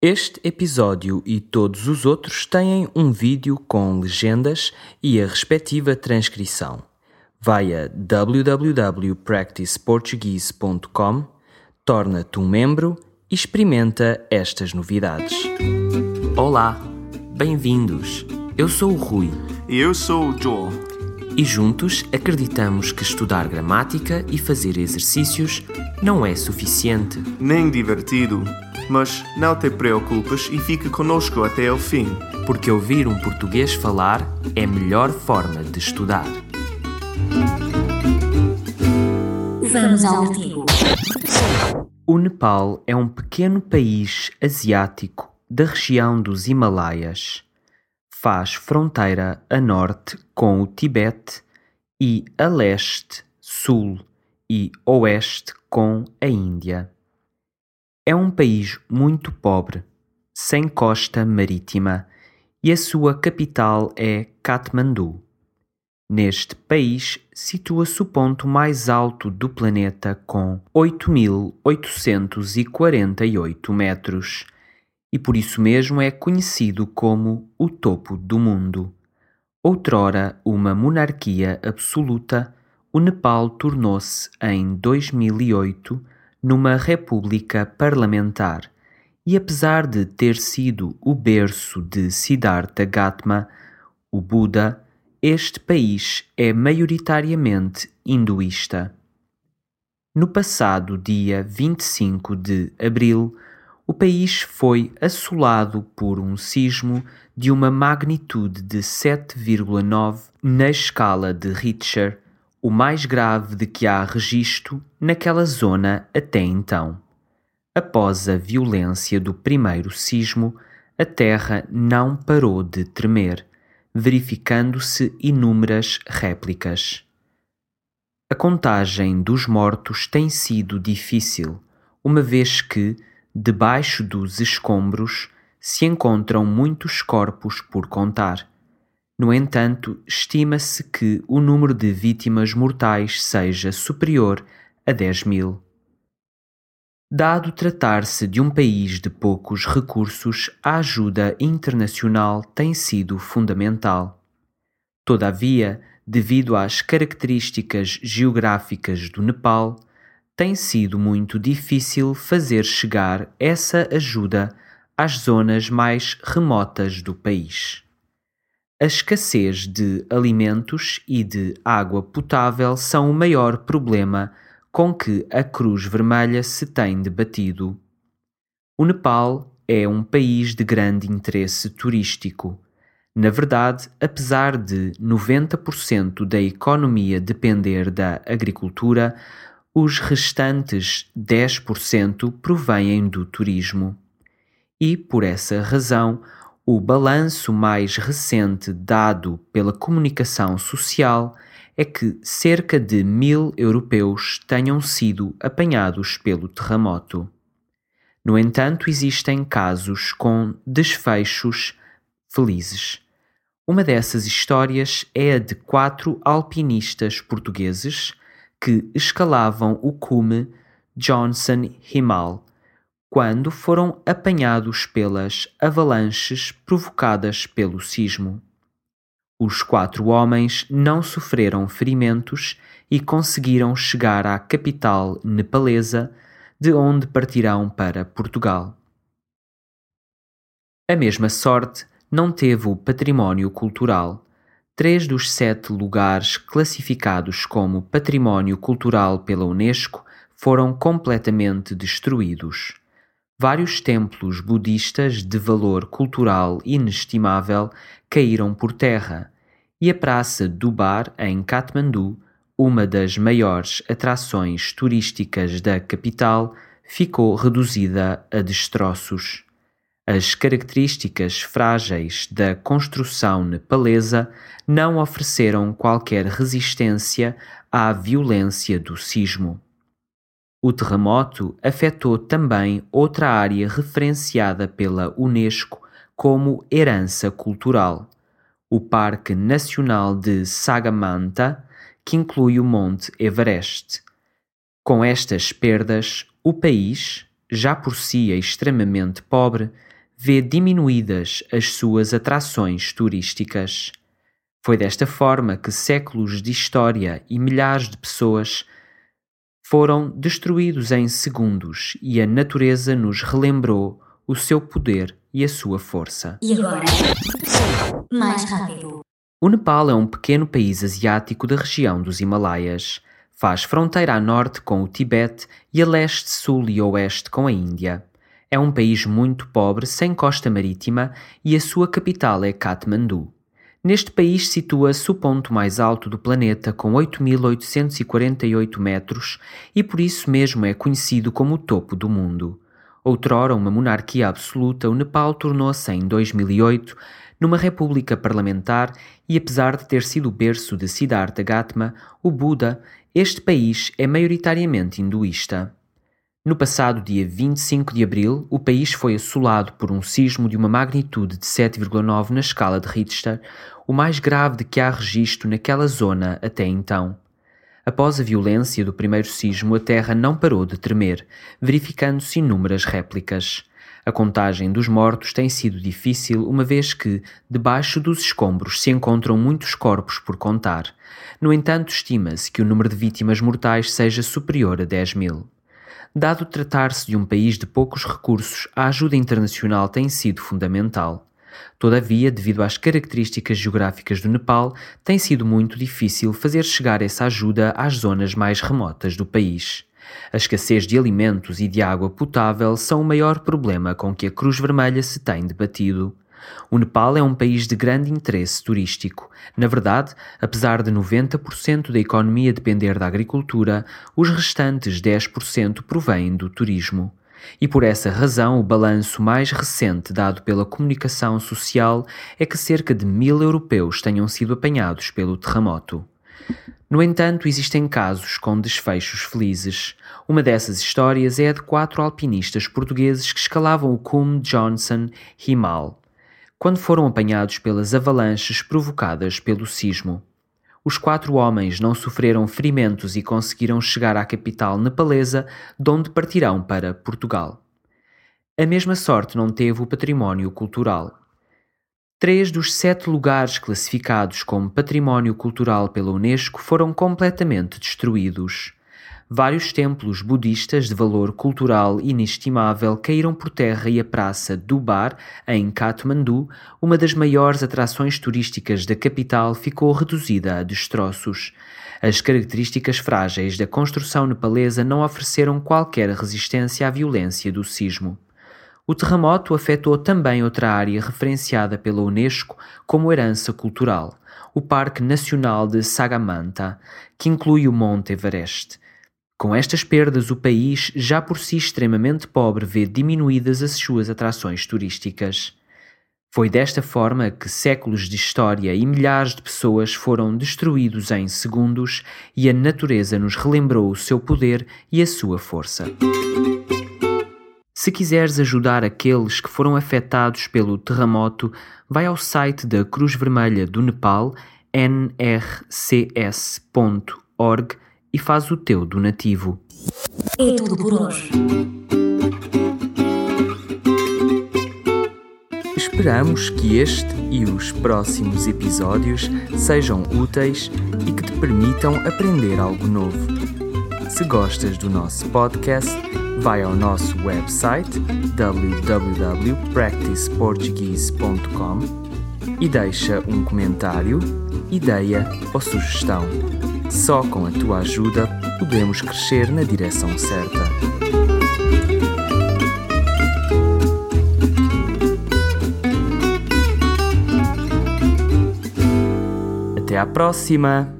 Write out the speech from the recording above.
Este episódio e todos os outros têm um vídeo com legendas e a respectiva transcrição. Vai a www.practiceportuguese.com, torna-te um membro e experimenta estas novidades. Olá, bem-vindos. Eu sou o Rui E eu sou o Joel. e juntos acreditamos que estudar gramática e fazer exercícios não é suficiente. Nem divertido. Mas não te preocupes e fica conosco até o fim. porque ouvir um português falar é a melhor forma de estudar. Vamos ao artigo. O Nepal é um pequeno país asiático da região dos Himalaias. Faz fronteira a norte com o Tibete e a leste, sul e oeste com a Índia. É um país muito pobre, sem costa marítima, e a sua capital é Katmandu. Neste país situa-se o ponto mais alto do planeta com 8.848 metros e por isso mesmo é conhecido como o topo do mundo. Outrora uma monarquia absoluta, o Nepal tornou-se em 2008 numa república parlamentar e apesar de ter sido o berço de Siddhartha Gautama, o Buda, este país é maioritariamente hinduísta. No passado dia 25 de abril, o país foi assolado por um sismo de uma magnitude de 7,9 na escala de Richter, o mais grave de que há registro naquela zona até então. Após a violência do primeiro sismo, a terra não parou de tremer, verificando-se inúmeras réplicas. A contagem dos mortos tem sido difícil, uma vez que, debaixo dos escombros, se encontram muitos corpos por contar. No entanto, estima-se que o número de vítimas mortais seja superior a 10 mil. Dado tratar-se de um país de poucos recursos, a ajuda internacional tem sido fundamental. Todavia, devido às características geográficas do Nepal, tem sido muito difícil fazer chegar essa ajuda às zonas mais remotas do país. A escassez de alimentos e de água potável são o maior problema com que a Cruz Vermelha se tem debatido. O Nepal é um país de grande interesse turístico. Na verdade, apesar de 90% da economia depender da agricultura, os restantes 10% provêm do turismo. E, por essa razão, o balanço mais recente dado pela comunicação social é que cerca de mil europeus tenham sido apanhados pelo terremoto. No entanto, existem casos com desfechos felizes. Uma dessas histórias é a de quatro alpinistas portugueses que escalavam o cume Johnson Himal quando foram apanhados pelas avalanches provocadas pelo sismo. Os quatro homens não sofreram ferimentos e conseguiram chegar à capital nepalesa, de onde partirão para Portugal. A mesma sorte não teve o património cultural. Três dos sete lugares classificados como património cultural pela Unesco foram completamente destruídos. Vários templos budistas de valor cultural inestimável caíram por terra, e a Praça do Bar, em Katmandu, uma das maiores atrações turísticas da capital, ficou reduzida a destroços. As características frágeis da construção nepalesa não ofereceram qualquer resistência à violência do sismo. O terremoto afetou também outra área referenciada pela Unesco como herança cultural, o Parque Nacional de Sagamanta, que inclui o Monte Everest. Com estas perdas, o país, já por si extremamente pobre, vê diminuídas as suas atrações turísticas. Foi desta forma que séculos de história e milhares de pessoas foram destruídos em segundos e a natureza nos relembrou o seu poder e a sua força. E agora? Mais rápido. O Nepal é um pequeno país asiático da região dos Himalaias. Faz fronteira a norte com o Tibete e a leste, sul e oeste com a Índia. É um país muito pobre, sem costa marítima, e a sua capital é Kathmandu. Neste país situa-se o ponto mais alto do planeta, com 8.848 metros, e por isso mesmo é conhecido como o topo do mundo. Outrora uma monarquia absoluta, o Nepal tornou-se em 2008 numa república parlamentar e apesar de ter sido o berço de Siddhartha Gautama, o Buda, este país é maioritariamente hinduísta. No passado dia 25 de abril, o país foi assolado por um sismo de uma magnitude de 7,9 na escala de Richter, o mais grave de que há registro naquela zona até então. Após a violência do primeiro sismo, a terra não parou de tremer, verificando-se inúmeras réplicas. A contagem dos mortos tem sido difícil, uma vez que, debaixo dos escombros, se encontram muitos corpos por contar. No entanto, estima-se que o número de vítimas mortais seja superior a 10 mil. Dado tratar-se de um país de poucos recursos, a ajuda internacional tem sido fundamental. Todavia, devido às características geográficas do Nepal, tem sido muito difícil fazer chegar essa ajuda às zonas mais remotas do país. A escassez de alimentos e de água potável são o maior problema com que a Cruz Vermelha se tem debatido. O Nepal é um país de grande interesse turístico. Na verdade, apesar de 90% da economia depender da agricultura, os restantes 10% provêm do turismo. E por essa razão, o balanço mais recente dado pela comunicação social é que cerca de mil europeus tenham sido apanhados pelo terremoto. No entanto, existem casos com desfechos felizes. Uma dessas histórias é a de quatro alpinistas portugueses que escalavam o cume Johnson Himal quando foram apanhados pelas avalanches provocadas pelo sismo. Os quatro homens não sofreram ferimentos e conseguiram chegar à capital nepalesa, de onde partirão para Portugal. A mesma sorte não teve o património cultural. Três dos sete lugares classificados como património cultural pela Unesco foram completamente destruídos. Vários templos budistas de valor cultural inestimável caíram por terra e a praça Dubar, em Kathmandu, uma das maiores atrações turísticas da capital, ficou reduzida a destroços. As características frágeis da construção nepalesa não ofereceram qualquer resistência à violência do sismo. O terremoto afetou também outra área referenciada pela Unesco como herança cultural, o Parque Nacional de Sagamanta, que inclui o Monte Everest. Com estas perdas, o país, já por si extremamente pobre, vê diminuídas as suas atrações turísticas. Foi desta forma que séculos de história e milhares de pessoas foram destruídos em segundos e a natureza nos relembrou o seu poder e a sua força. Se quiseres ajudar aqueles que foram afetados pelo terremoto, vai ao site da Cruz Vermelha do Nepal, nrcs.org e faz o teu donativo. É tudo por hoje. Esperamos que este e os próximos episódios sejam úteis e que te permitam aprender algo novo. Se gostas do nosso podcast, vai ao nosso website www.practiceportuguese.com e deixa um comentário, ideia ou sugestão. Só com a tua ajuda podemos crescer na direção certa. Até à próxima!